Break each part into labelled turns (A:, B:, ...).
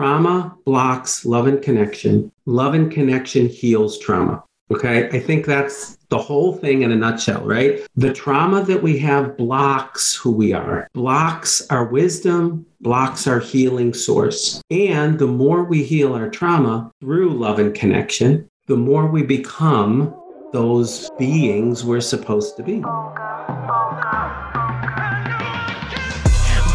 A: trauma blocks love and connection. Love and connection heals trauma. Okay. I think that's the whole thing in a nutshell, right? The trauma that we have blocks who we are, blocks our wisdom, blocks our healing source. And the more we heal our trauma through love and connection, the more we become those beings we're supposed to be.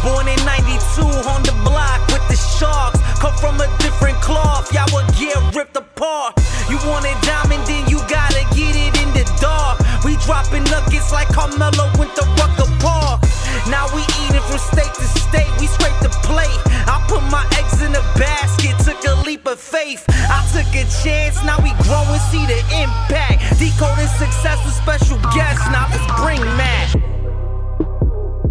B: Born in 92 on the block with the sharks. Come from a different cloth, y'all would get ripped apart. You want it diamond, then you gotta get it in the dark. We dropping nuggets like Carmelo went to Rucker Park. Now we eating from state to state, we scrape the plate. I put my eggs in a basket, took a leap of faith. I took a chance, now we grow and see the impact. Decoding success with special guests, now let's bring Matt.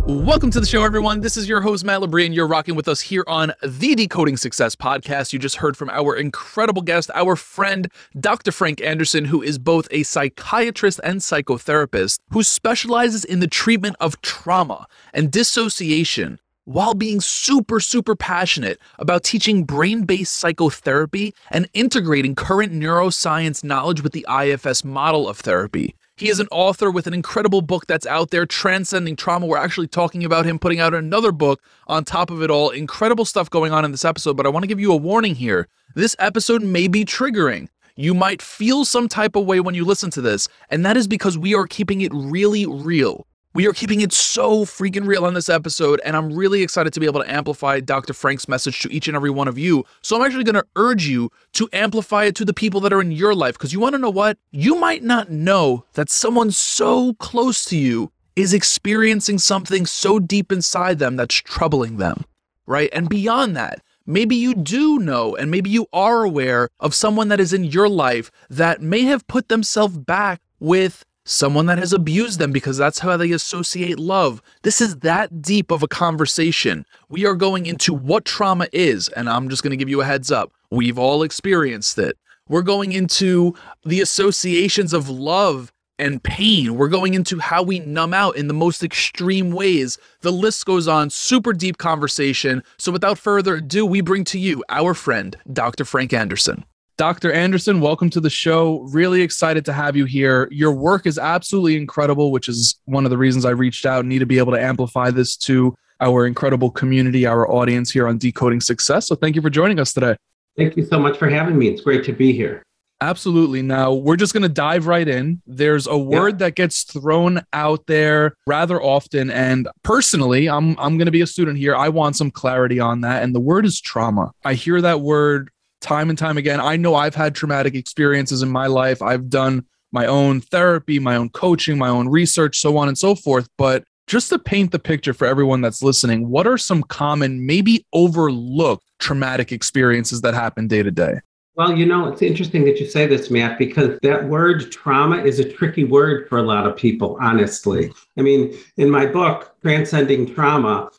C: Welcome to the show, everyone. This is your host, Matt Labrie, and you're rocking with us here on the Decoding Success podcast. You just heard from our incredible guest, our friend, Dr. Frank Anderson, who is both a psychiatrist and psychotherapist who specializes in the treatment of trauma and dissociation while being super, super passionate about teaching brain based psychotherapy and integrating current neuroscience knowledge with the IFS model of therapy. He is an author with an incredible book that's out there, Transcending Trauma. We're actually talking about him putting out another book on top of it all. Incredible stuff going on in this episode, but I want to give you a warning here. This episode may be triggering. You might feel some type of way when you listen to this, and that is because we are keeping it really real. We are keeping it so freaking real on this episode, and I'm really excited to be able to amplify Dr. Frank's message to each and every one of you. So I'm actually going to urge you to amplify it to the people that are in your life because you want to know what? You might not know that someone so close to you is experiencing something so deep inside them that's troubling them, right? And beyond that, maybe you do know and maybe you are aware of someone that is in your life that may have put themselves back with someone that has abused them because that's how they associate love. This is that deep of a conversation. We are going into what trauma is, and I'm just going to give you a heads up. We've all experienced it. We're going into the associations of love and pain. We're going into how we numb out in the most extreme ways. The list goes on, super deep conversation. So without further ado, we bring to you our friend, Dr. Frank Anderson. Dr. Anderson, welcome to the show. Really excited to have you here. Your work is absolutely incredible, which is one of the reasons I reached out and need to be able to amplify this to our incredible community, our audience here on Decoding Success. So thank you for joining us today.
A: Thank you so much for having me. It's great to be here.
C: Absolutely. Now, we're just going to dive right in. There's a word yeah. that gets thrown out there rather often and personally, I'm I'm going to be a student here. I want some clarity on that and the word is trauma. I hear that word time and time again. I know I've had traumatic experiences in my life. I've done my own therapy, my own coaching, my own research, so on and so forth. But just to paint the picture for everyone that's listening, what are some common, maybe overlooked traumatic experiences that happen day to day?
A: Well, you know, it's interesting that you say this, Matt, because that word trauma is a tricky word for a lot of people, honestly. I mean, in my book, Transcending Trauma,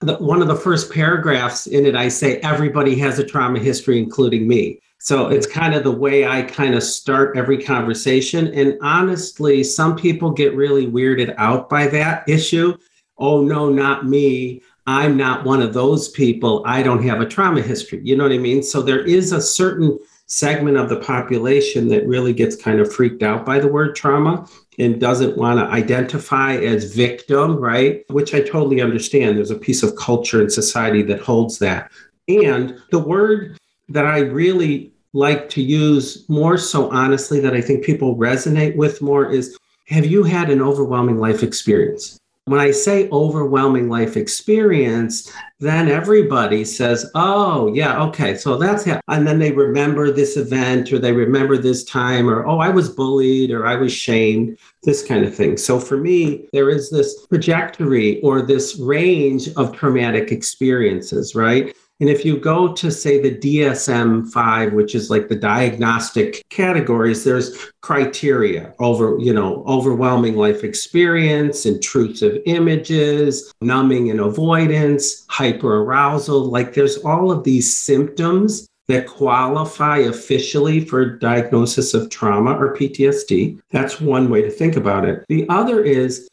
A: the, one of the first paragraphs in it, I say everybody has a trauma history, including me. So it's kind of the way I kind of start every conversation. And honestly, some people get really weirded out by that issue. Oh, no, not me. I'm not one of those people. I don't have a trauma history. You know what I mean? So there is a certain segment of the population that really gets kind of freaked out by the word trauma and doesn't want to identify as victim, right? Which I totally understand. There's a piece of culture and society that holds that. And the word that I really like to use more so honestly that I think people resonate with more is have you had an overwhelming life experience? When I say overwhelming life experience, then everybody says, oh, yeah, okay, so that's how, and then they remember this event or they remember this time or, oh, I was bullied or I was shamed, this kind of thing. So for me, there is this trajectory or this range of traumatic experiences, right? And if you go to, say, the DSM 5, which is like the diagnostic categories, there's criteria over, you know, overwhelming life experience, intrusive images, numbing and avoidance, hyperarousal. Like there's all of these symptoms that qualify officially for diagnosis of trauma or PTSD. That's one way to think about it. The other is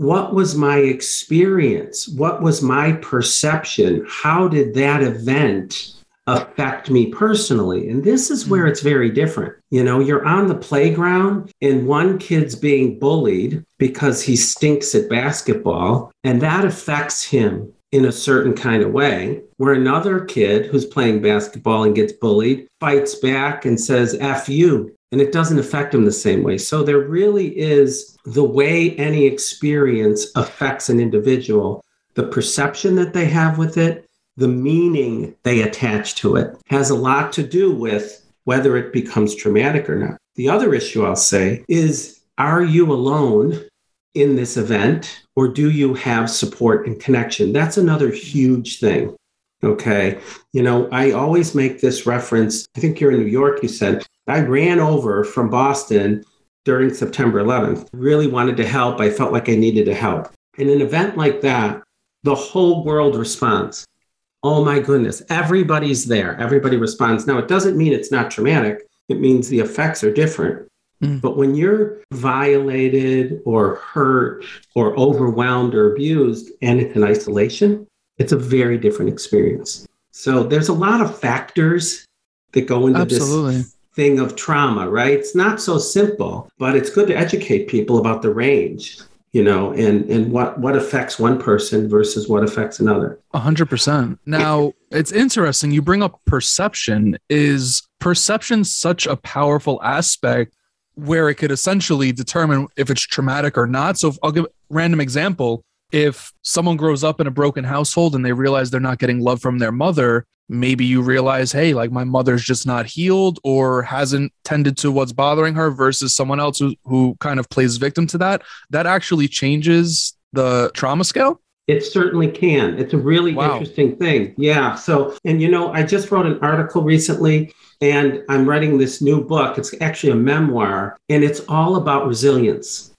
A: what was my experience? What was my perception? How did that event affect me personally? And this is where mm. it's very different. You know, you're on the playground and one kid's being bullied because he stinks at basketball, and that affects him in a certain kind of way, where another kid who's playing basketball and gets bullied fights back and says, F you. And it doesn't affect them the same way. So there really is the way any experience affects an individual, the perception that they have with it, the meaning they attach to it has a lot to do with whether it becomes traumatic or not. The other issue I'll say is are you alone in this event or do you have support and connection? That's another huge thing. Okay. You know, I always make this reference. I think you're in New York, you said. I ran over from Boston during September 11th. Really wanted to help. I felt like I needed to help. In an event like that, the whole world responds. Oh my goodness, everybody's there. Everybody responds. Now, it doesn't mean it's not traumatic, it means the effects are different. Mm. But when you're violated or hurt or overwhelmed or abused and it's in isolation, it's a very different experience. So there's a lot of factors that go into Absolutely. this thing of trauma, right? It's not so simple, but it's good to educate people about the range you know and and what what affects one person versus what affects another
C: A hundred percent now it's interesting you bring up perception is perception such a powerful aspect where it could essentially determine if it's traumatic or not. So I'll give a random example. If someone grows up in a broken household and they realize they're not getting love from their mother, maybe you realize, hey, like my mother's just not healed or hasn't tended to what's bothering her versus someone else who, who kind of plays victim to that. That actually changes the trauma scale.
A: It certainly can. It's a really wow. interesting thing. Yeah. So, and you know, I just wrote an article recently and I'm writing this new book. It's actually a memoir, and it's all about resilience.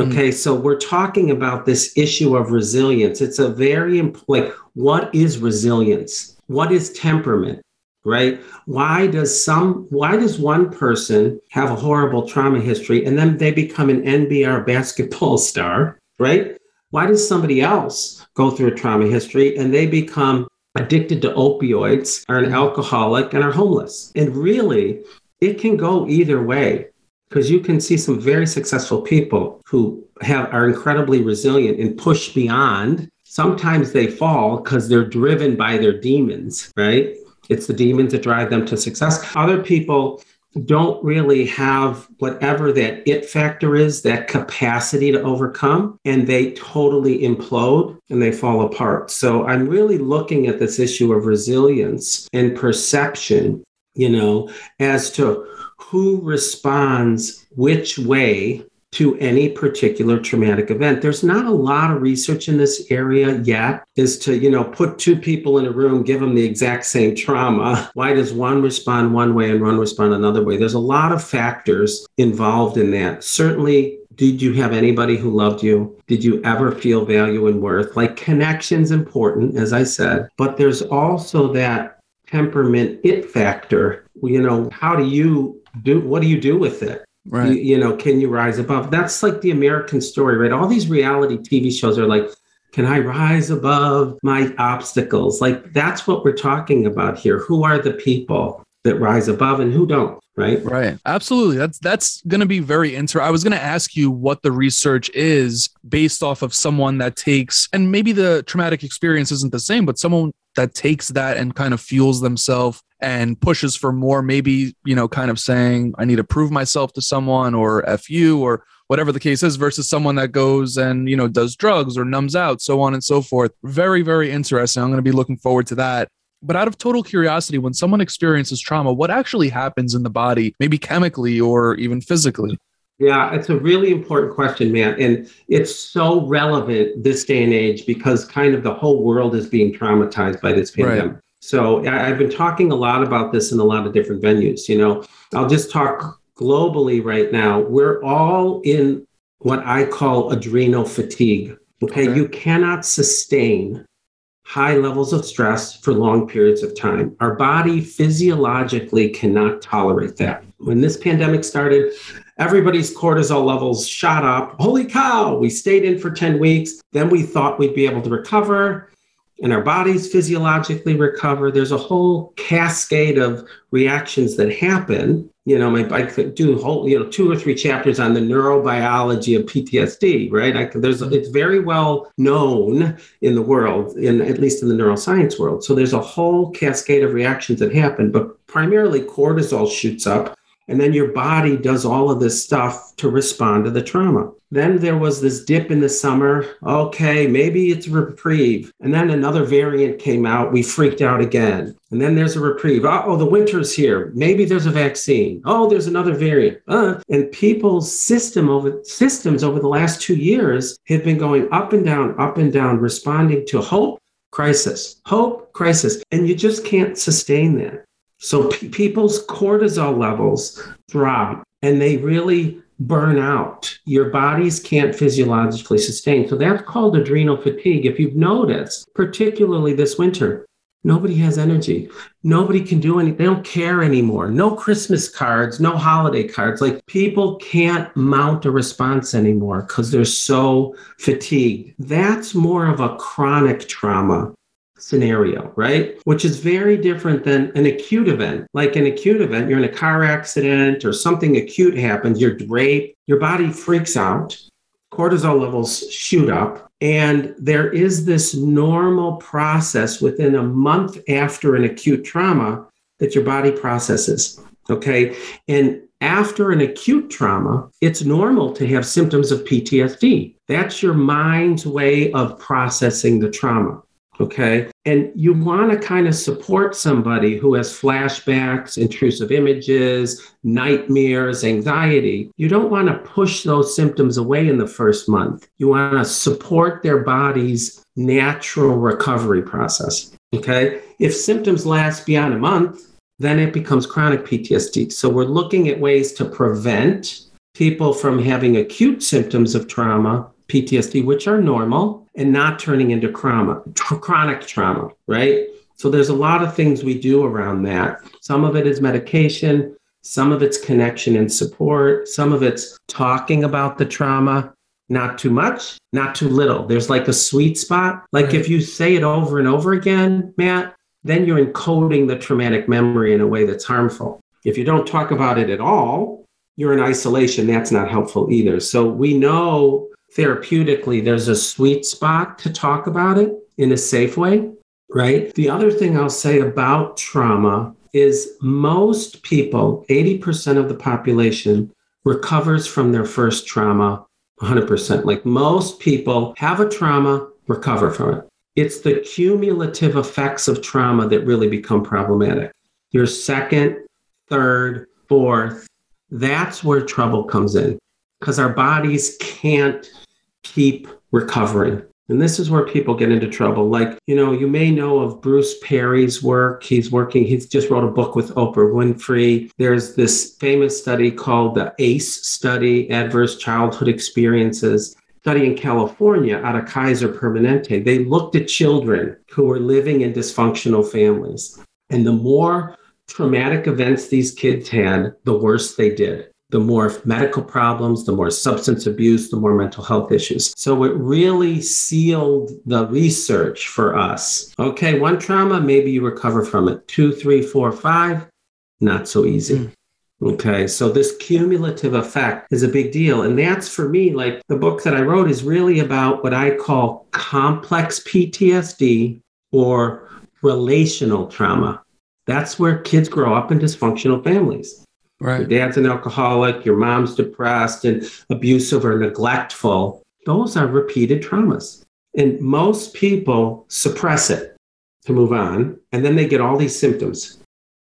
A: Mm-hmm. Okay, mm-hmm. so we're talking about this issue of resilience. It's a very like what is resilience? What is temperament? Right? Why does some why does one person have a horrible trauma history and then they become an NBR basketball star, right? Why does somebody else go through a trauma history and they become addicted to opioids, are an alcoholic, and are homeless. And really, it can go either way because you can see some very successful people who have are incredibly resilient and push beyond. Sometimes they fall because they're driven by their demons, right? It's the demons that drive them to success. Other people don't really have whatever that it factor is, that capacity to overcome, and they totally implode and they fall apart. So I'm really looking at this issue of resilience and perception, you know, as to who responds which way to any particular traumatic event. There's not a lot of research in this area yet is to, you know, put two people in a room, give them the exact same trauma. Why does one respond one way and one respond another way? There's a lot of factors involved in that. Certainly did you have anybody who loved you? Did you ever feel value and worth? Like connection's important, as I said, but there's also that temperament it factor. You know, how do you do what do you do with it? Right. You, you, know, can you rise above? That's like the American story, right? All these reality TV shows are like, can I rise above my obstacles? Like that's what we're talking about here. Who are the people that rise above and who don't? Right.
C: Right. Absolutely. That's that's going to be very interesting. I was going to ask you what the research is based off of someone that takes, and maybe the traumatic experience isn't the same, but someone that takes that and kind of fuels themselves and pushes for more maybe you know kind of saying i need to prove myself to someone or f you or whatever the case is versus someone that goes and you know does drugs or numbs out so on and so forth very very interesting i'm going to be looking forward to that but out of total curiosity when someone experiences trauma what actually happens in the body maybe chemically or even physically
A: yeah, it's a really important question, man. And it's so relevant this day and age because kind of the whole world is being traumatized by this pandemic. Right. So I've been talking a lot about this in a lot of different venues. You know, I'll just talk globally right now. We're all in what I call adrenal fatigue. Okay. okay. You cannot sustain high levels of stress for long periods of time. Our body physiologically cannot tolerate that. When this pandemic started, everybody's cortisol levels shot up. Holy cow, we stayed in for 10 weeks. Then we thought we'd be able to recover and our bodies physiologically recover. There's a whole cascade of reactions that happen. You know, my, I could do whole, you know, two or three chapters on the neurobiology of PTSD, right? I could, there's, mm-hmm. it's very well known in the world, in at least in the neuroscience world. So there's a whole cascade of reactions that happen, but primarily cortisol shoots up and then your body does all of this stuff to respond to the trauma. Then there was this dip in the summer. Okay, maybe it's a reprieve. And then another variant came out. We freaked out again. And then there's a reprieve. Oh, the winter's here. Maybe there's a vaccine. Oh, there's another variant. Uh, and people's system over systems over the last two years have been going up and down, up and down, responding to hope, crisis, hope, crisis. And you just can't sustain that. So people's cortisol levels drop and they really burn out. Your bodies can't physiologically sustain. So that's called adrenal fatigue. If you've noticed, particularly this winter, nobody has energy. Nobody can do anything. They don't care anymore. No Christmas cards, no holiday cards. Like people can't mount a response anymore because they're so fatigued. That's more of a chronic trauma scenario, right? Which is very different than an acute event. Like an acute event, you're in a car accident or something acute happens, you're your body freaks out, cortisol levels shoot up. And there is this normal process within a month after an acute trauma that your body processes. Okay. And after an acute trauma, it's normal to have symptoms of PTSD. That's your mind's way of processing the trauma. Okay. And you want to kind of support somebody who has flashbacks, intrusive images, nightmares, anxiety. You don't want to push those symptoms away in the first month. You want to support their body's natural recovery process. Okay. If symptoms last beyond a month, then it becomes chronic PTSD. So we're looking at ways to prevent people from having acute symptoms of trauma, PTSD, which are normal and not turning into trauma, tr- chronic trauma, right? So there's a lot of things we do around that. Some of it is medication, some of it's connection and support, some of it's talking about the trauma, not too much, not too little. There's like a sweet spot. Like right. if you say it over and over again, Matt, then you're encoding the traumatic memory in a way that's harmful. If you don't talk about it at all, you're in isolation. That's not helpful either. So we know therapeutically, there's a sweet spot to talk about it in a safe way, right? The other thing I'll say about trauma is most people, 80% of the population, recovers from their first trauma 100%. Like most people have a trauma, recover from it. It's the cumulative effects of trauma that really become problematic. Your second, third, fourth, that's where trouble comes in because our bodies can't keep recovering. And this is where people get into trouble. Like, you know, you may know of Bruce Perry's work. He's working, he's just wrote a book with Oprah Winfrey. There's this famous study called the ACE study, Adverse Childhood Experiences study in California out of Kaiser Permanente. They looked at children who were living in dysfunctional families. And the more traumatic events these kids had, the worse they did the more medical problems, the more substance abuse, the more mental health issues. So it really sealed the research for us. Okay, one trauma, maybe you recover from it. Two, three, four, five, not so easy. Mm. Okay, so this cumulative effect is a big deal. And that's for me, like the book that I wrote is really about what I call complex PTSD or relational trauma. That's where kids grow up in dysfunctional families. Right. Your dad's an alcoholic, your mom's depressed and abusive or neglectful. Those are repeated traumas. And most people suppress it to move on. And then they get all these symptoms.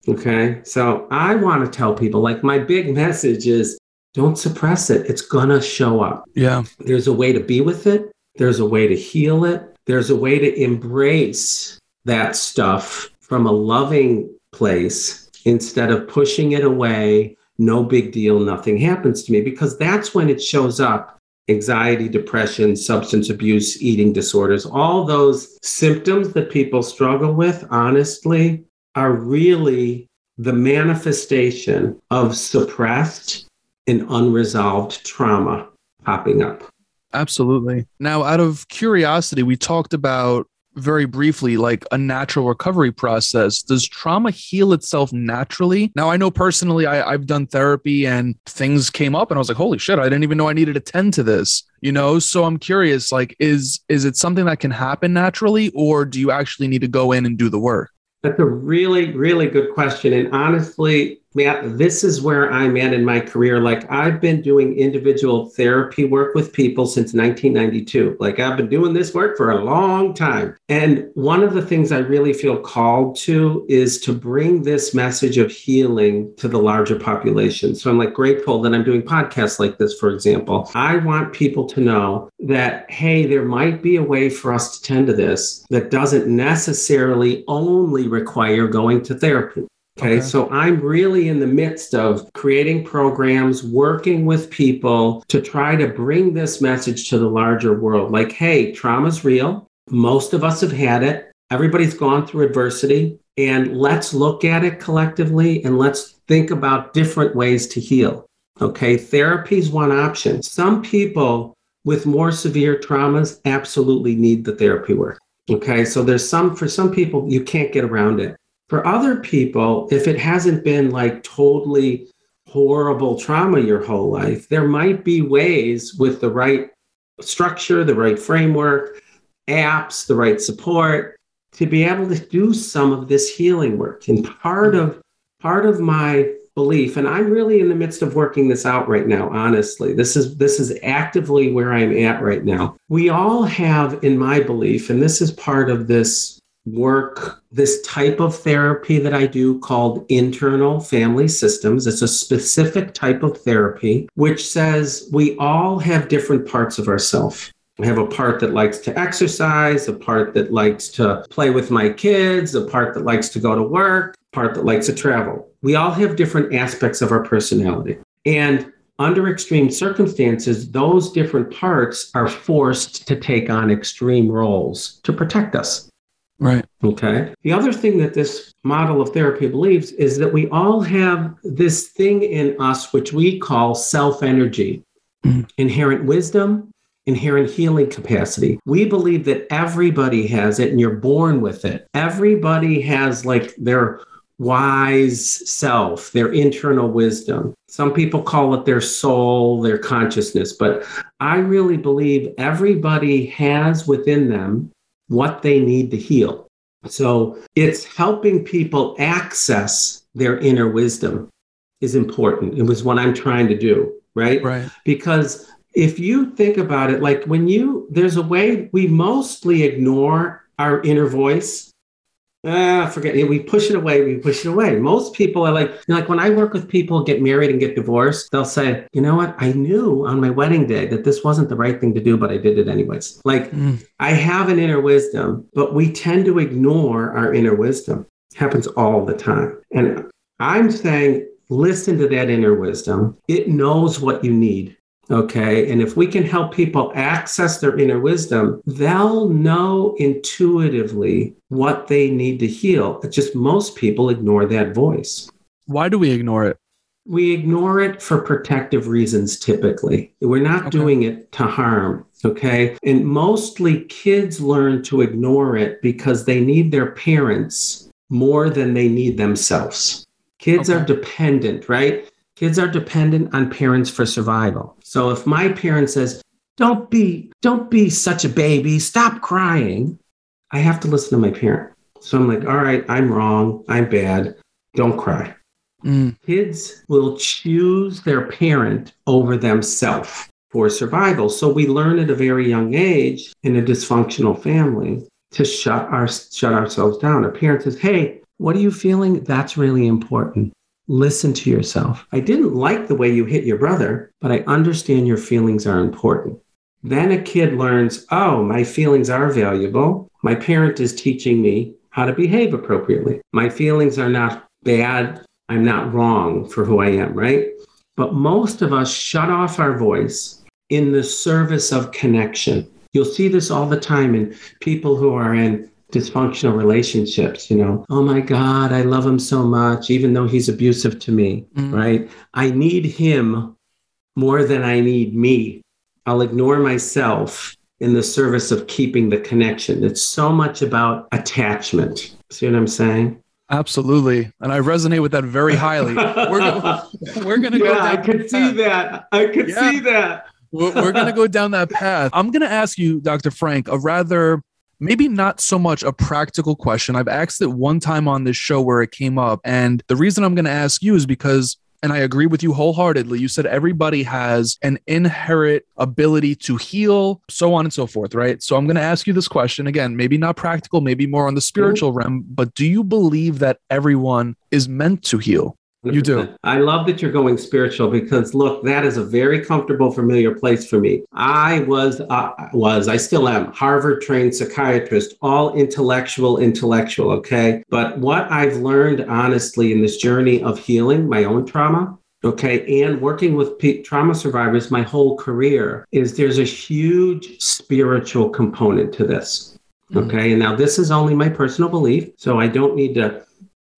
A: Okay. So I want to tell people like my big message is don't suppress it. It's going to show up.
C: Yeah.
A: There's a way to be with it, there's a way to heal it, there's a way to embrace that stuff from a loving place instead of pushing it away, no big deal, nothing happens to me, because that's when it shows up anxiety, depression, substance abuse, eating disorders, all those symptoms that people struggle with, honestly, are really the manifestation of suppressed and unresolved trauma popping up.
C: Absolutely. Now, out of curiosity, we talked about very briefly like a natural recovery process. Does trauma heal itself naturally? Now i know personally I, i've done therapy and things came up and i was like holy shit i didn't even know i needed to tend to this you know? So i'm curious like is is it something that can happen naturally or do you actually need to go in and do the work?
A: That's a really, really good question. And honestly, Matt, this is where I'm at in my career. Like I've been doing individual therapy work with people since 1992. Like I've been doing this work for a long time. And one of the things I really feel called to is to bring this message of healing to the larger population. So I'm like grateful that I'm doing podcasts like this, for example. I want people to know that, hey, there might be a way for us to tend to this that doesn't necessarily only require going to therapy. Okay, okay, so I'm really in the midst of creating programs, working with people to try to bring this message to the larger world. Like, hey, trauma's real. Most of us have had it. Everybody's gone through adversity. And let's look at it collectively and let's think about different ways to heal. Okay, therapy is one option. Some people with more severe traumas absolutely need the therapy work. Okay, so there's some, for some people, you can't get around it. For other people, if it hasn't been like totally horrible trauma your whole life, there might be ways with the right structure, the right framework, apps, the right support to be able to do some of this healing work. And part of part of my belief and I'm really in the midst of working this out right now honestly. This is this is actively where I'm at right now. We all have in my belief and this is part of this work this type of therapy that I do called internal family systems. It's a specific type of therapy which says we all have different parts of ourselves. I have a part that likes to exercise, a part that likes to play with my kids, a part that likes to go to work, part that likes to travel. We all have different aspects of our personality. And under extreme circumstances, those different parts are forced to take on extreme roles to protect us.
C: Right.
A: Okay. The other thing that this model of therapy believes is that we all have this thing in us which we call self energy, mm. inherent wisdom, inherent healing capacity. We believe that everybody has it and you're born with it. Everybody has like their wise self, their internal wisdom. Some people call it their soul, their consciousness, but I really believe everybody has within them what they need to heal. So it's helping people access their inner wisdom is important. It was what I'm trying to do, right?
C: Right.
A: Because if you think about it, like when you, there's a way we mostly ignore our inner voice ah, forget it. We push it away. We push it away. Most people are like, like when I work with people get married and get divorced, they'll say, you know what? I knew on my wedding day that this wasn't the right thing to do, but I did it anyways. Like mm. I have an inner wisdom, but we tend to ignore our inner wisdom. It happens all the time. And I'm saying, listen to that inner wisdom. It knows what you need. Okay. And if we can help people access their inner wisdom, they'll know intuitively what they need to heal. It's just most people ignore that voice.
C: Why do we ignore it?
A: We ignore it for protective reasons typically. We're not okay. doing it to harm. Okay. And mostly kids learn to ignore it because they need their parents more than they need themselves. Kids okay. are dependent, right? Kids are dependent on parents for survival. So if my parent says, "Don't be don't be such a baby, stop crying," I have to listen to my parent. So I'm like, "All right, I'm wrong. I'm bad. Don't cry." Mm. Kids will choose their parent over themselves for survival. So we learn at a very young age in a dysfunctional family to shut our shut ourselves down. A parent says, "Hey, what are you feeling? That's really important. Listen to yourself. I didn't like the way you hit your brother, but I understand your feelings are important. Then a kid learns, oh, my feelings are valuable. My parent is teaching me how to behave appropriately. My feelings are not bad. I'm not wrong for who I am, right? But most of us shut off our voice in the service of connection. You'll see this all the time in people who are in dysfunctional relationships, you know, oh my God, I love him so much, even though he's abusive to me, mm-hmm. right? I need him more than I need me. I'll ignore myself in the service of keeping the connection. It's so much about attachment. See what I'm saying?
C: Absolutely. And I resonate with that very highly. We're gonna, we're gonna
A: yeah,
C: go down
A: I could see that. I could
C: Yeah.
A: see that.
C: we're, we're going to go down that path. I'm going to ask you, Dr. Frank, a rather maybe not so much a practical question. I've asked it one time on this show where it came up. And the reason I'm going to ask you is because, and I agree with you wholeheartedly, you said everybody has an inherent ability to heal, so on and so forth, right? So I'm going to ask you this question again, maybe not practical, maybe more on the spiritual mm-hmm. realm, but do you believe that everyone is meant to heal? You do.
A: I love that you're going spiritual because look, that is a very comfortable, familiar place for me. I was, uh, was, I still am, Harvard trained psychiatrist, all intellectual, intellectual. Okay. But what I've learned honestly in this journey of healing my own trauma, okay, and working with pe- trauma survivors my whole career is there's a huge spiritual component to this. Okay. And now this is only my personal belief. So I don't need to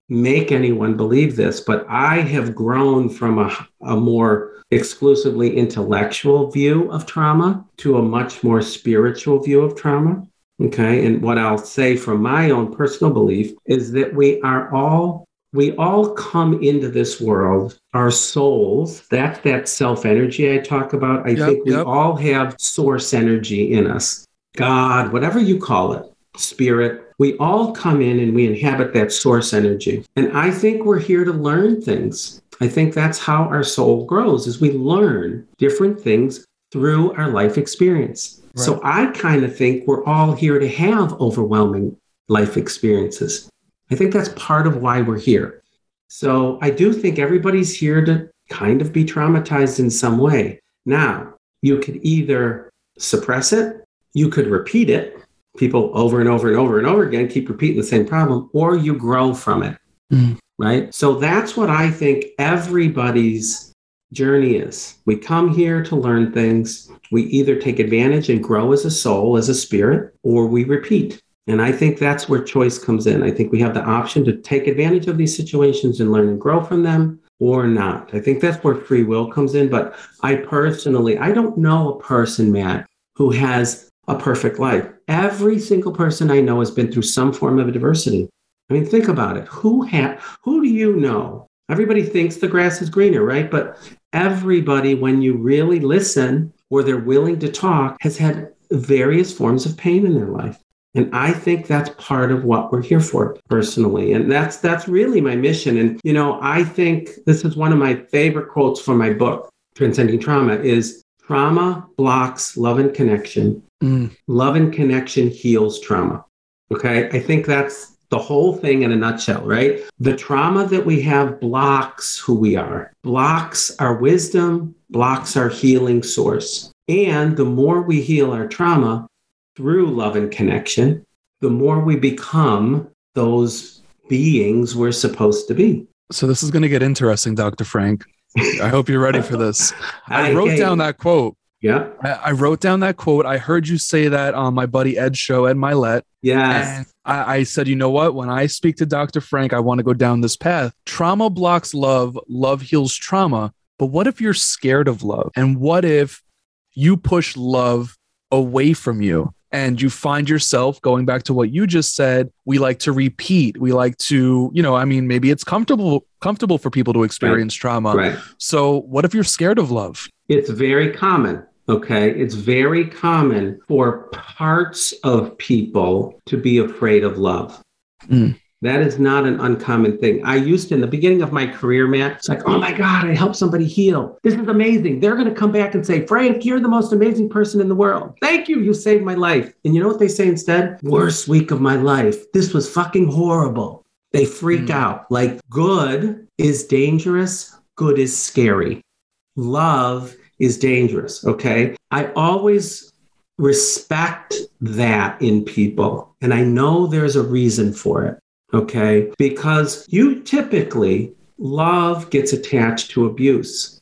A: make anyone believe this, but I have grown from a, a more exclusively intellectual view of trauma to a much more spiritual view of trauma. Okay. And what I'll say from my own personal belief is that we are all. We all come into this world, our souls, that's that self energy I talk about. I
C: Yep,
A: think we
C: yep.
A: all have source energy in us. God, whatever you call it, spirit, we all come in and we inhabit that source energy. And I think we're here to learn things. I think that's how our soul grows is we learn different things through our life experience. So I kind of think we're all here to have overwhelming life experiences. I think that's part of why we're here. So I do think everybody's here to kind of be traumatized in some way. Now, you could either suppress it, you could repeat it, people over and over and over and over again keep repeating the same problem, or you grow from it.
C: Mm.
A: Right. So that's what I think everybody's journey is. We come here to learn things. We either take advantage and grow as a soul, as a spirit, or we repeat. And I think that's where choice comes in. I think we have the option to take advantage of these situations and learn and grow from them or not. I think that's where free will comes in. But I personally, I don't know a person, Matt, who has a perfect life. Every single person I know has been through some form of adversity. I mean, think about it. Who ha- who do you know? Everybody thinks the grass is greener, right? But everybody, when you really listen or they're willing to talk, has had various forms of pain in their life. And I think that's part of what we're here for personally. And that's that's really my mission. And you know, I think this is one of my favorite quotes from my book, Transcending Trauma, is trauma blocks love and connection.
C: Mm.
A: Love and connection heals trauma. Okay. I think that's the whole thing in a nutshell, right? The trauma that we have blocks who we are, blocks our wisdom, blocks our healing source. And the more we heal our trauma through love and connection, the more we become those beings we're supposed to be.
C: So this is going to get interesting, Dr. Frank. I hope you're ready for this. I wrote down that quote.
A: Yeah.
C: I, I wrote down that quote. I heard you say that on my buddy Ed's show, Ed Mylett.
A: Yes.
C: And I, I said, you know what? When I speak to Dr. Frank, I want to go down this path. Trauma blocks love, love heals trauma. But what if you're scared of love? And what if you push love away from you? And you find yourself going back to what you just said. We like to repeat. We like to, you know, I mean, maybe it's comfortable, comfortable for people to experience trauma.
A: right.
C: So, what if you're scared of love?
A: It's very common. Okay. It's very common for parts of people to be afraid of love.
C: Mm.
A: That is not an uncommon thing. I used to, in the beginning of my career, Matt, it's like, oh my God, I helped somebody heal. This is amazing. They're going to come back and say, Frank, you're the most amazing person in the world. Thank you. You saved my life. And you know what they say instead? Worst week of my life. This was fucking horrible. They freak
C: Mm.
A: out. Like, good is dangerous, good is scary love is dangerous. Okay. I always respect that in people. And I know there's a reason for it. Okay. Because you typically, love gets attached to abuse.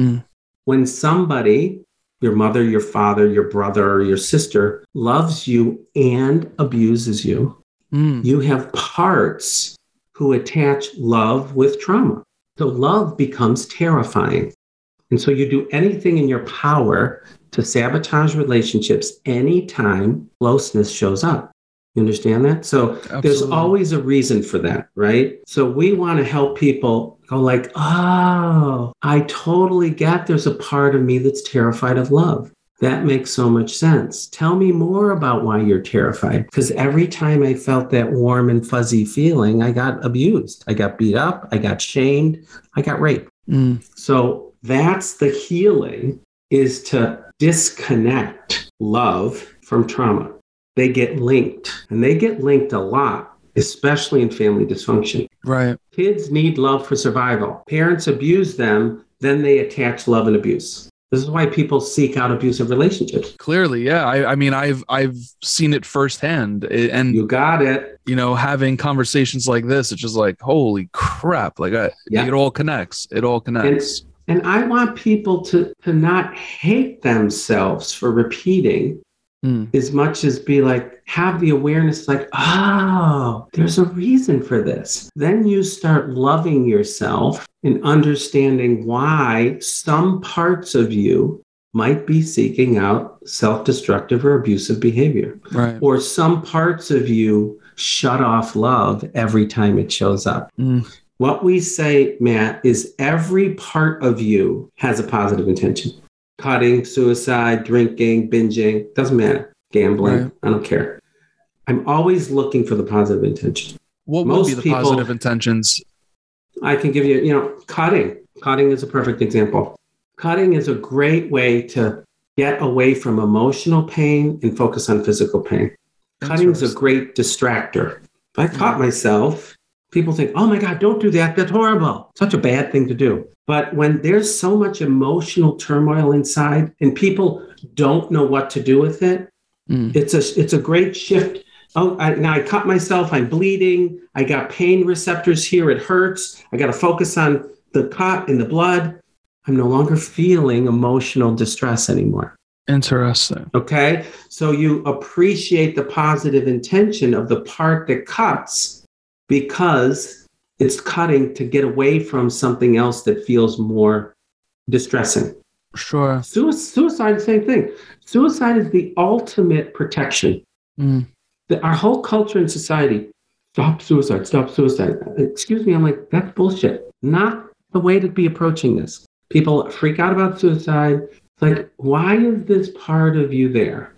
C: Mm.
A: When somebody, your mother, your father, your brother, or your sister loves you and abuses you,
C: Mm.
A: you have parts who attach love with trauma. So love becomes terrifying. And so you do anything in your power to sabotage relationships anytime closeness shows up. You understand that? So Absolutely. there's always a reason for that, right? So we want to help people go like, "Oh, I totally get there's a part of me that's terrified of love." That makes so much sense. Tell me more about why you're terrified. Because every time I felt that warm and fuzzy feeling, I got abused. I got beat up. I got shamed. I got raped. Mm. So that's the healing is to disconnect love from trauma. They get linked and they get linked a lot, especially in family dysfunction.
C: Right.
A: Kids need love for survival. Parents abuse them, then they attach love and abuse. This is why people seek out abusive relationships.
C: Clearly, yeah. I, I mean, I've I've seen it firsthand, and
A: you got it.
C: You know, having conversations like this, it's just like, holy crap! Like, I, yeah. it all connects. It all connects.
A: And, and I want people to to not hate themselves for repeating Mm. as much as be like have the awareness like oh there's a reason for this then you start loving yourself and understanding why some parts of you might be seeking out self-destructive or abusive behavior
C: right.
A: or some parts of you shut off love every time it shows up mm. What we say matt is every part of you has a positive intention cutting, suicide, drinking, binging, doesn't matter. Gambling, right. I don't care. I'm always looking for the positive intention.
C: What would be the people, positive intentions?
A: I can give you, you know, cutting. Cutting is a perfect example. Cutting is a great way to get away from emotional pain and focus on physical pain. Cutting is a great distractor. If I cut mm-hmm. myself, people think, oh my God, don't do that. That's horrible. Such a bad thing to do. But when there's so much emotional turmoil inside and people don't know what to do with it, mm. it's a it's a great shift. Oh, I, now I cut myself. I'm bleeding. I got pain receptors here. It hurts. I got to focus on the cut and the blood. I'm no longer feeling emotional distress anymore.
C: Interesting.
A: Okay. So you appreciate the positive intention of the part that cuts because it's cutting to get away from something else that feels more distressing.
C: Sure.
A: Suicide, same thing. Suicide is the ultimate protection. Mm. The, our whole culture and society, stop suicide, stop suicide. Excuse me, I'm like, that's bullshit. Not the way to be approaching this. People freak out about suicide. It's like, why is this part of you there?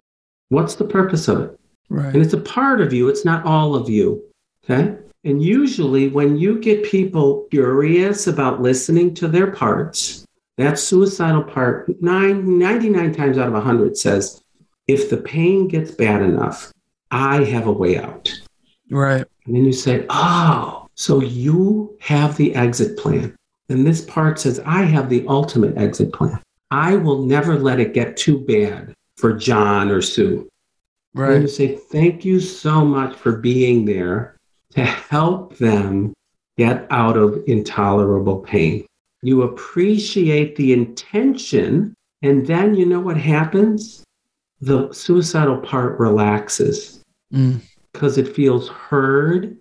A: What's the purpose of it?
C: Right.
A: And it's a part of you, it's not all of you. Okay. And usually, when you get people curious about listening to their parts, that suicidal part, nine, 99 times out of 100 says, if the pain gets bad enough, I have a way out.
C: Right.
A: And then you say, oh, so you have the exit plan. And this part says, I have the ultimate exit plan. I will never let it get too bad for John or Sue. Right. And you say, thank you so much for being there to help them get out of intolerable pain. You appreciate the intention, and then you know what happens? The suicidal part relaxes because mm. it feels heard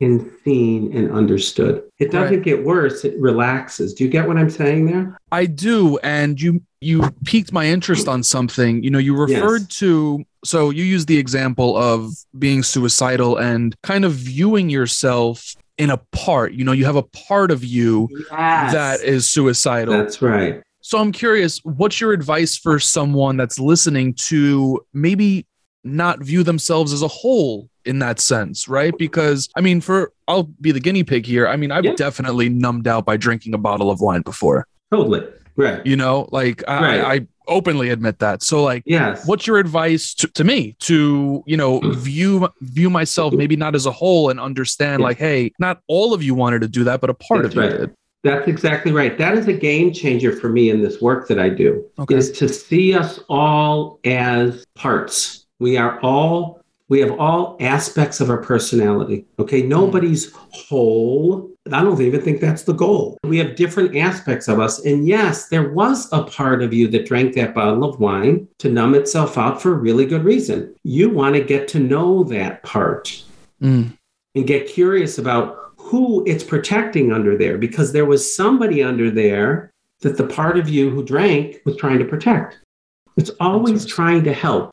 A: and seen and understood. It doesn't right. get worse, it relaxes. Do you get what I'm saying there?
C: I do. And you you piqued my interest on something. You know, you referred yes. to so you use the example of being suicidal and kind of viewing yourself in a part. You know, you have a part of you yes. that is suicidal.
A: That's right.
C: So I'm curious, what's your advice for someone that's listening to maybe not view themselves as a whole in that sense, right? Because I mean, for I'll be the guinea pig here. I mean, I've yeah. definitely numbed out by drinking a bottle of wine before.
A: Totally. Right.
C: You know, like right. I, I openly admit that. So like,
A: yes.
C: what's your advice to, to me to, you know, view, view myself maybe not as a whole and understand like, Hey, not all of you wanted to do that, but a part That's of right. you did.
A: That's exactly right. That is a game changer for me in this work that I do okay. is to see us all as parts. We are all we have all aspects of our personality. Okay. Nobody's whole. I don't even think that's the goal. We have different aspects of us. And yes, there was a part of you that drank that bottle of wine to numb itself out for a really good reason. You want to get to know that part mm. and get curious about who it's protecting under there because there was somebody under there that the part of you who drank was trying to protect. It's always trying to help.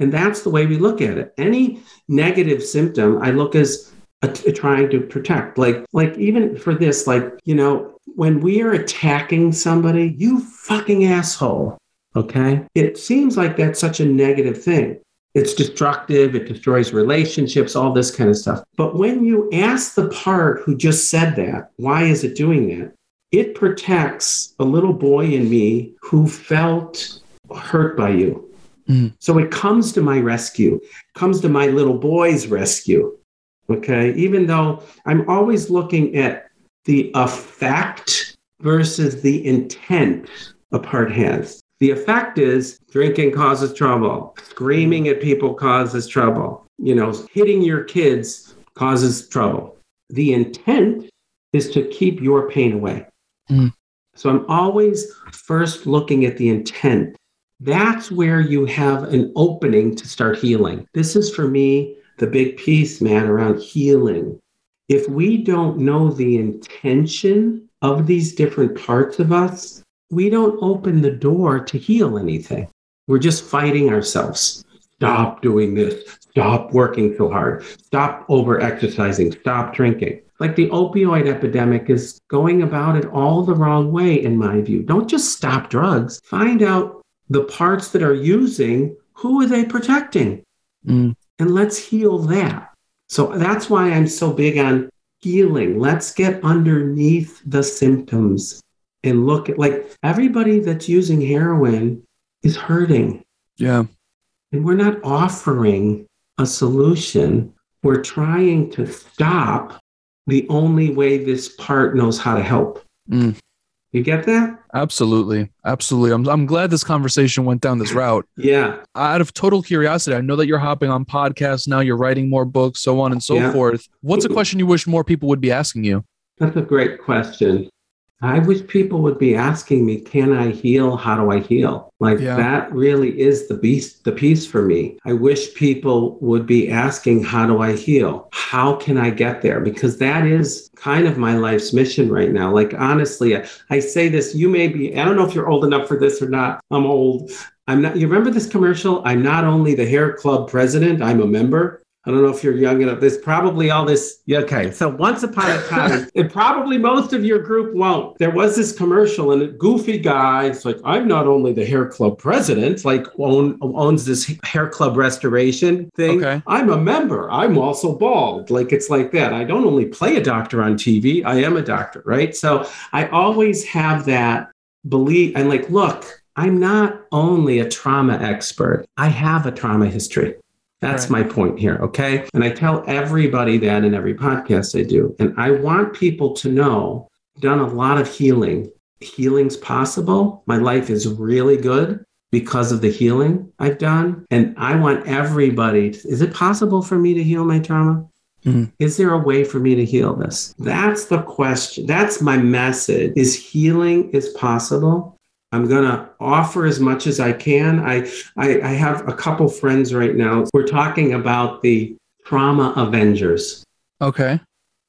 A: And that's the way we look at it. Any negative symptom, I look as a, a trying to protect. Like, like even for this, like, you know, when we are attacking somebody, you fucking asshole. Okay. It seems like that's such a negative thing. It's destructive, it destroys relationships, all this kind of stuff. But when you ask the part who just said that, why is it doing that? It protects a little boy in me who felt hurt by you.
C: Mm.
A: So it comes to my rescue, comes to my little boy's rescue. Okay. Even though I'm always looking at the effect versus the intent a part has. The effect is drinking causes trouble, screaming at people causes trouble, you know, hitting your kids causes trouble. The intent is to keep your pain away.
C: Mm.
A: So I'm always first looking at the intent. That's where you have an opening to start healing. This is for me the big piece, man, around healing. If we don't know the intention of these different parts of us, we don't open the door to heal anything. We're just fighting ourselves. Stop doing this. Stop working so hard. Stop over exercising. Stop drinking. Like the opioid epidemic is going about it all the wrong way, in my view. Don't just stop drugs. Find out the parts that are using, who are they protecting?
C: Mm.
A: And let's heal that. So that's why I'm so big on healing. Let's get underneath the symptoms and look at like everybody that's using heroin is hurting.
C: Yeah.
A: And we're not offering a solution. We're trying to stop the only way this part knows how to help.
C: Mm.
A: You get that?
C: Absolutely. Absolutely. I'm, I'm glad this conversation went down this route.
A: Yeah.
C: Out of total curiosity, I know that you're hopping on podcasts now, you're writing more books, so on and so
A: Yeah.
C: forth. What's a question you wish more people would be asking you?
A: That's a great question. I wish people would be asking me, can I heal? How do I heal? Like
C: Yeah.
A: that really is the beast, the piece for me. I wish people would be asking, how do I heal? How can I get there? Because that is kind of my life's mission right now. Like honestly, I, I say this, you may be, I don't know if you're old enough for this or not. I'm old. I'm not, you remember this commercial? I'm not only the hair club president, I'm a member. I don't know if you're young enough. There's probably all this. Yeah, okay. So once upon a time, and probably most of your group won't. There was this commercial, and a goofy guy. It's like, I'm not only the hair club president, like own, owns this hair club restoration thing.
C: Okay.
A: I'm a member. I'm also bald. Like it's like that. I don't only play a doctor on TV. I am a doctor, right? So I always have that belief. And like, look, I'm not only a trauma expert. I have a trauma history. That's my point here. Okay. And I tell everybody that in every podcast I do. And I want people to know done a lot of healing. Healing's possible. My life is really good because of the healing I've done. And I want everybody to, is it possible for me to heal my trauma?
C: Mhm.
A: Is there a way for me to heal this? That's the question. That's my message. Is healing is possible? I'm going to offer as much as I can. I, I, I have a couple friends right now. We're talking about the trauma avengers.
C: Okay.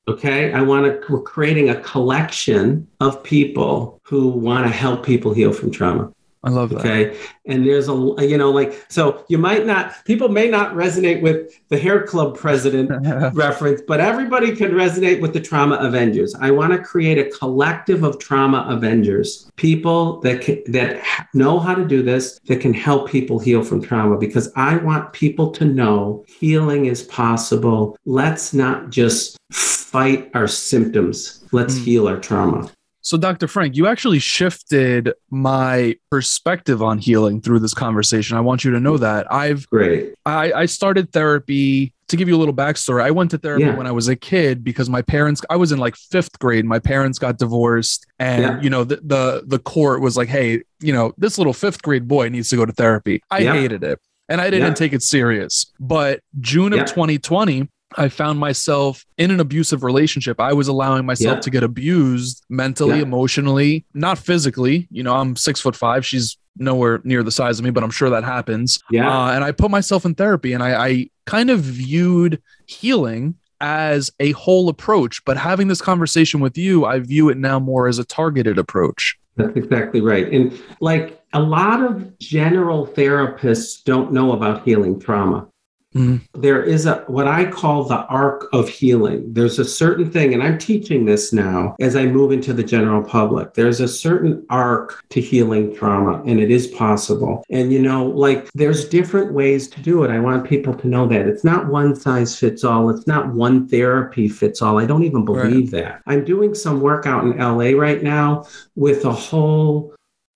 A: Okay. I want to, we're creating a collection of people who want to help people heal from trauma.
C: I love that.
A: Okay. And there's a, you know, like, so you might not, people may not resonate with the hair club president reference, but everybody can resonate with the trauma avengers. I want to create a collective of trauma avengers, people that can, that know how to do this, that can help people heal from trauma because I want people to know healing is possible. Let's not just fight our symptoms. Let's
C: Mm.
A: heal our trauma.
C: So, Dr. Frank, you actually shifted my perspective on healing through this conversation. I want you to know that I've
A: Great.
C: I, I started therapy to give you a little backstory. I went to therapy
A: Yeah.
C: when I was a kid because my parents. I was in like fifth grade. My parents got divorced, and
A: Yeah.
C: you know the, the the court was like, "Hey, you know this little fifth grade boy needs to go to therapy." I
A: Yeah.
C: hated it, and I didn't
A: Yeah.
C: take it serious. But June of
A: Yeah.
C: 2020. I found myself in an abusive relationship. I was allowing myself
A: Yeah.
C: to get abused mentally,
A: Yeah.
C: emotionally, not physically. You know, I'm six foot five. She's nowhere near the size of me, but I'm sure that happens.
A: Yeah.
C: Uh, and I put myself in therapy and I, I kind of viewed healing as a whole approach. But having this conversation with you, I view it now more as a targeted approach.
A: That's exactly right. And like a lot of general therapists don't know about healing trauma.
C: Mhm.
A: There is a what I call the arc of healing. There's a certain thing, and I'm teaching this now as I move into the general public. There's a certain arc to healing trauma, and it is possible. And you know, like there's different ways to do it. I want people to know that it's not one size fits all. It's not one therapy fits all. I don't even believe that. I'm doing some work out in LA right now with a whole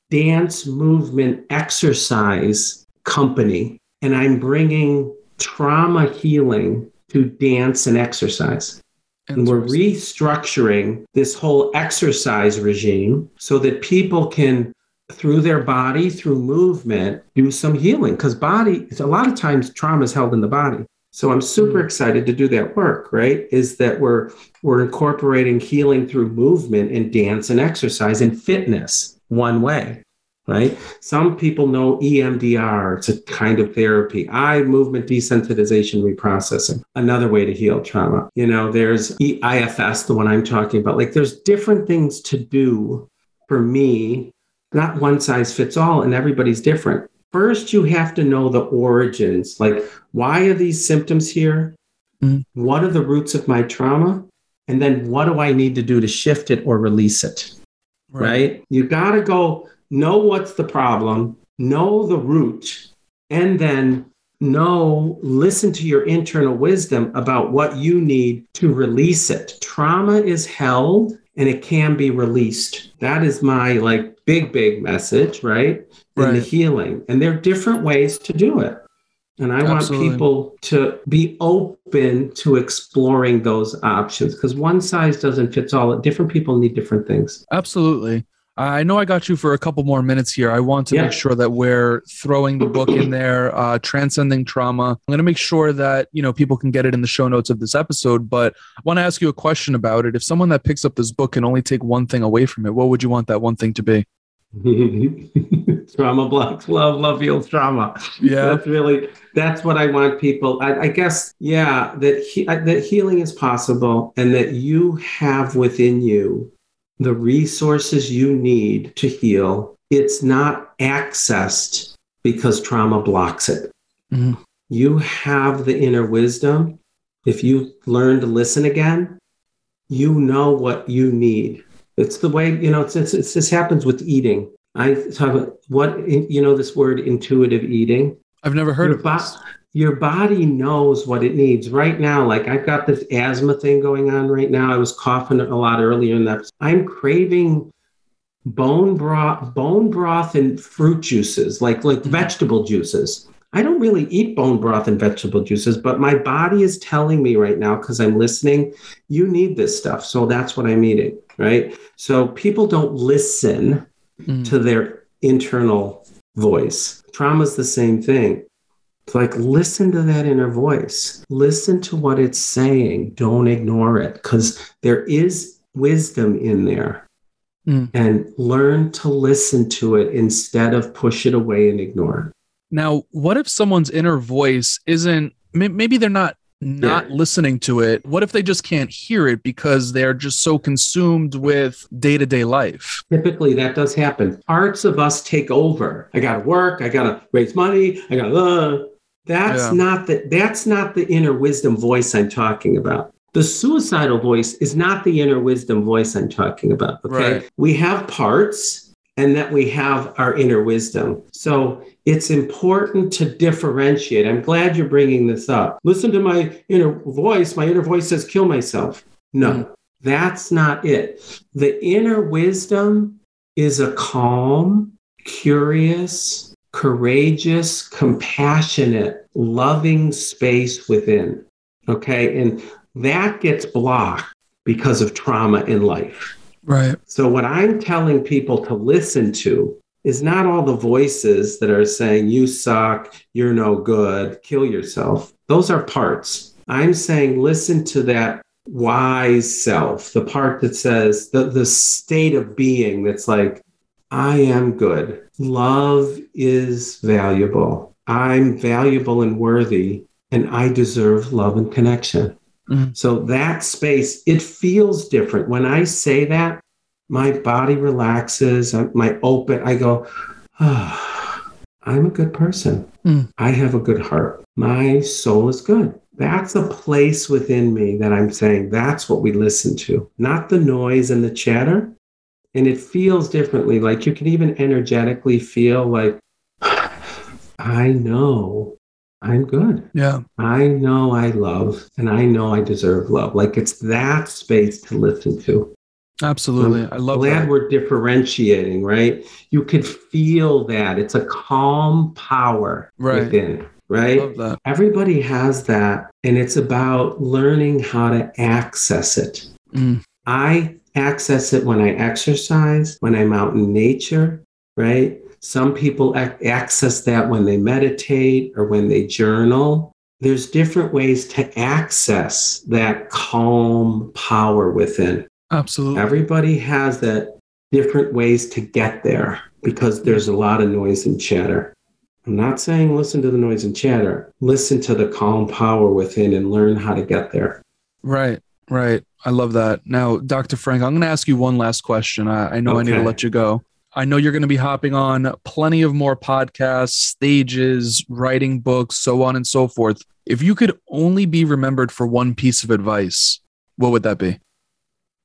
A: dance movement exercise company and I'm bringing trauma healing to dance and exercise. And we're restructuring this whole exercise regime so that people can, through their body, through movement, do some healing. Because body, a lot of times trauma is held in the body. So I'm super
C: Mm.
A: excited to do that work, right? Is that we're we're incorporating healing through movement and dance and exercise and fitness one way, right? Some people know EMDR, it's a kind of therapy. Eye movement desensitization reprocessing, another way to heal trauma. You know, there's EIFS, the one I'm talking about. Like there's different things to do for me, not one size fits all, and everybody's different. First, you have to know the origins. Like, why are these symptoms here?
C: Mhm.
A: What are the roots of my trauma? And then what do I need to do to shift it or release it? right? You got to go know what's the problem, know the root, and then know, listen to your internal wisdom about what you need to release it. Trauma is held and it can be released. That is my like big, big message, right? In the healing. And there are different ways to do it. And I
C: Absolutely.
A: want people to be open to exploring those options because one size doesn't fit all. Different people need different things.
C: Absolutely. I know I got you for a couple more minutes here. I want to
A: Yeah.
C: make sure that we're throwing the book in there, uh, transcending trauma. I'm going to make sure that you know people can get it in the show notes of this episode. But I want to ask you a question about it. If someone that picks up this book can only take one thing away from it, what would you want that one thing to be?
A: trauma blocks love love heals trauma
C: Yeah.
A: that's really that's what i want people i, I guess yeah that he, that healing is possible and that you have within you the resources you need to heal it's not accessed because trauma blocks it.
C: Mhm.
A: you have the inner wisdom. If you learn to listen again you know what you need. It's the way you know it's, it's, it's this happens with eating. I talk about what you know this word intuitive eating?
C: I've never heard
A: your,
C: of
A: bo-
C: this.
A: Your body knows what it needs right now like i've got this asthma thing going on right now i was coughing a lot earlier in that i'm craving bone broth bone broth and fruit juices like like
C: Mhm.
A: vegetable juices i don't really eat bone broth and vegetable juices but my body is telling me right now because i'm listening you need this stuff so that's what i'm eating right so people don't listen
C: Mm.
A: to their internal voice. Trauma is the same thing. Like listen to that inner voice. Listen to what it's saying. Don't ignore it because there is wisdom in there.
C: Mm.
A: And learn to listen to it instead of push it away and ignore it.
C: Now, what if someone's inner voice isn't? Maybe they're not not listening to it. What if they just can't hear it because they're just so consumed with day to day life?
A: Typically, that does happen. Parts of us take over. I got to work. I got to raise money. I got to. Uh, that's
C: Yeah.
A: not the. That's not the inner wisdom voice I'm talking about. The suicidal voice is not the inner wisdom voice I'm talking about. Okay,
C: Right.
A: we have parts, and that we have our inner wisdom. So it's important to differentiate. I'm glad you're bringing this up. Listen to my inner voice. My inner voice says, "Kill myself." No, mm-hmm. that's not it. The inner wisdom is a calm, curious, courageous, compassionate, loving space within. Okay. And that gets blocked because of trauma in life.
C: Right.
A: So, what I'm telling people to listen to is not all the voices that are saying, you suck, you're no good, kill yourself. Those are parts. I'm saying, listen to that wise self, the part that says, the, the state of being that's like, I am good. Love is valuable. I'm valuable and worthy, and I deserve love and connection.
C: Mhm.
A: So that space, it feels different. When I say that, my body relaxes, my open, I go, oh, I'm a good person. Mm. I have a good heart. My soul is good. That's a place within me that I'm saying that's what we listen to, not the noise and the chatter. And it feels differently. Like you can even energetically feel like, I know I'm good.
C: Yeah.
A: I know I love and I know I deserve love. Like it's that space to listen to.
C: Absolutely. I'm I love
A: glad
C: that.
A: we're differentiating, right? You could feel that. It's a calm power right. within, right? Everybody has that. And it's about learning how to access it. Mm. I access it when I exercise, when I'm out in nature, right? Some people access that when they meditate or when they journal. There's different ways to access that calm power within.
C: Absolutely.
A: Everybody has that different ways to get there because there's a lot of noise and chatter. I'm not saying listen to the noise and chatter. Listen to the calm power within and learn how to get there.
C: Right, right. I love that. Now, Dr. Frank, I'm going to ask you one last question. I, I know okay. I need to let you go. I know you're going to be hopping on plenty of more podcasts, stages, writing books, so on and so forth. If you could only be remembered for one piece of advice, what would that be?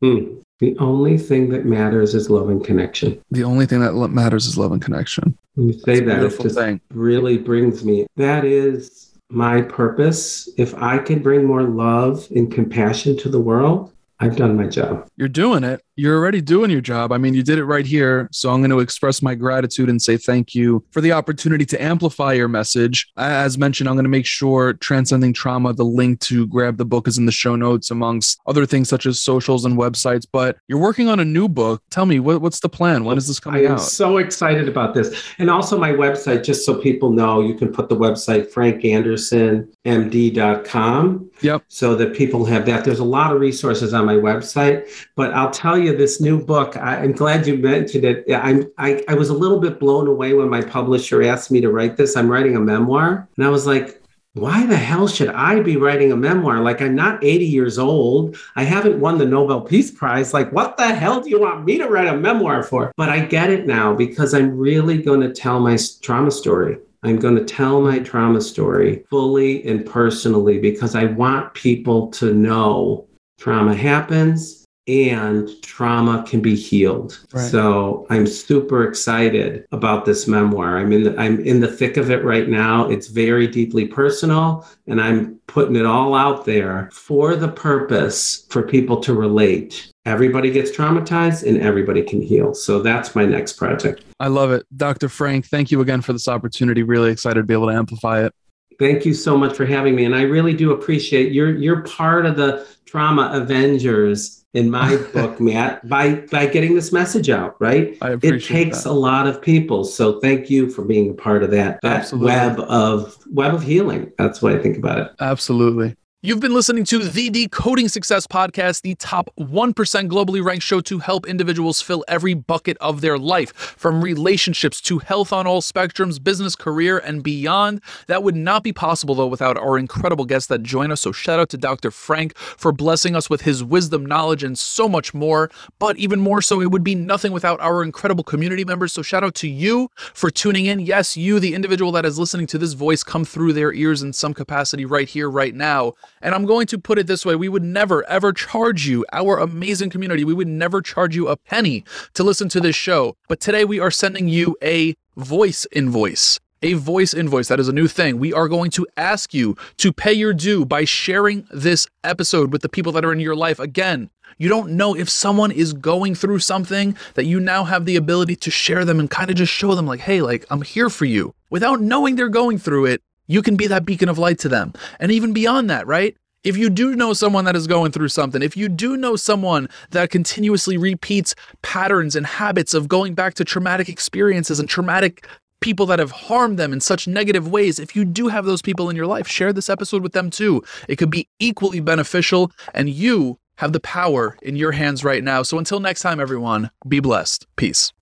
A: Hmm. The only thing that matters is love and connection.
C: The only thing that matters is love and connection.
A: When you say That's that, it just thing. really brings me. That is my purpose. If I can bring more love and compassion to the world, I've done my job.
C: You're doing it. You're already doing your job. I mean, you did it right here. So I'm going to express my gratitude and say thank you for the opportunity to amplify your message. As mentioned, I'm going to make sure Transcending Trauma, the link to grab the book is in the show notes, amongst other things such as socials and websites. But you're working on a new book. Tell me, what, what's the plan? When is this coming
A: out? I am
C: out?
A: so excited about this. And also, my website, just so people know, you can put the website frankandersonmd.com.
C: Yep.
A: So that people have that. There's a lot of resources on my website, but I'll tell you this new book. I, am glad you mentioned it. I'm, I, I was a little bit blown away when my publisher asked me to write this. I'm writing a memoir, and I was like, why the hell should I be writing a memoir? Like, I'm not 80 years old. I haven't won the Nobel Peace Prize. Like, what the hell do you want me to write a memoir for? But I get it now because I'm really going to tell my trauma story. I'm going to tell my trauma story fully and personally because I want people to know trauma happens and trauma can be healed. Right. So I'm super excited about this memoir. I'm in the I'm in the thick of it right now. It's very deeply personal and I'm putting it all out there for the purpose for people to relate. Everybody gets traumatized and everybody can heal. So that's my next project.
C: I love it. Dr. Frank, thank you again for this opportunity. Really excited to be able to amplify it.
A: Thank you so much for having me. And I really do appreciate you're you're part of the trauma avengers in my book, Matt, by by getting this message out, right? it takes
C: that.
A: a lot of people. So thank you for being a part of that, that web of web of healing. That's what I think about it.
C: Absolutely. You've been listening to the Decoding Success Podcast, the top 1% globally ranked show to help individuals fill every bucket of their life, from relationships to health on all spectrums, business, career, and beyond. That would not be possible, though, without our incredible guests that join us. So, shout out to Dr. Frank for blessing us with his wisdom, knowledge, and so much more. But even more so, it would be nothing without our incredible community members. So, shout out to you for tuning in. Yes, you, the individual that is listening to this voice come through their ears in some capacity right here, right now. And I'm going to put it this way we would never, ever charge you, our amazing community, we would never charge you a penny to listen to this show. But today we are sending you a voice invoice. A voice invoice. That is a new thing. We are going to ask you to pay your due by sharing this episode with the people that are in your life. Again, you don't know if someone is going through something that you now have the ability to share them and kind of just show them, like, hey, like, I'm here for you without knowing they're going through it you can be that beacon of light to them. And even beyond that, right? If you do know someone that is going through something, if you do know someone that continuously repeats patterns and habits of going back to traumatic experiences and traumatic people that have harmed them in such negative ways, if you do have those people in your life, share this episode with them too. It could be equally beneficial, and you have the power in your hands right now. So until next time, everyone, be blessed. Peace.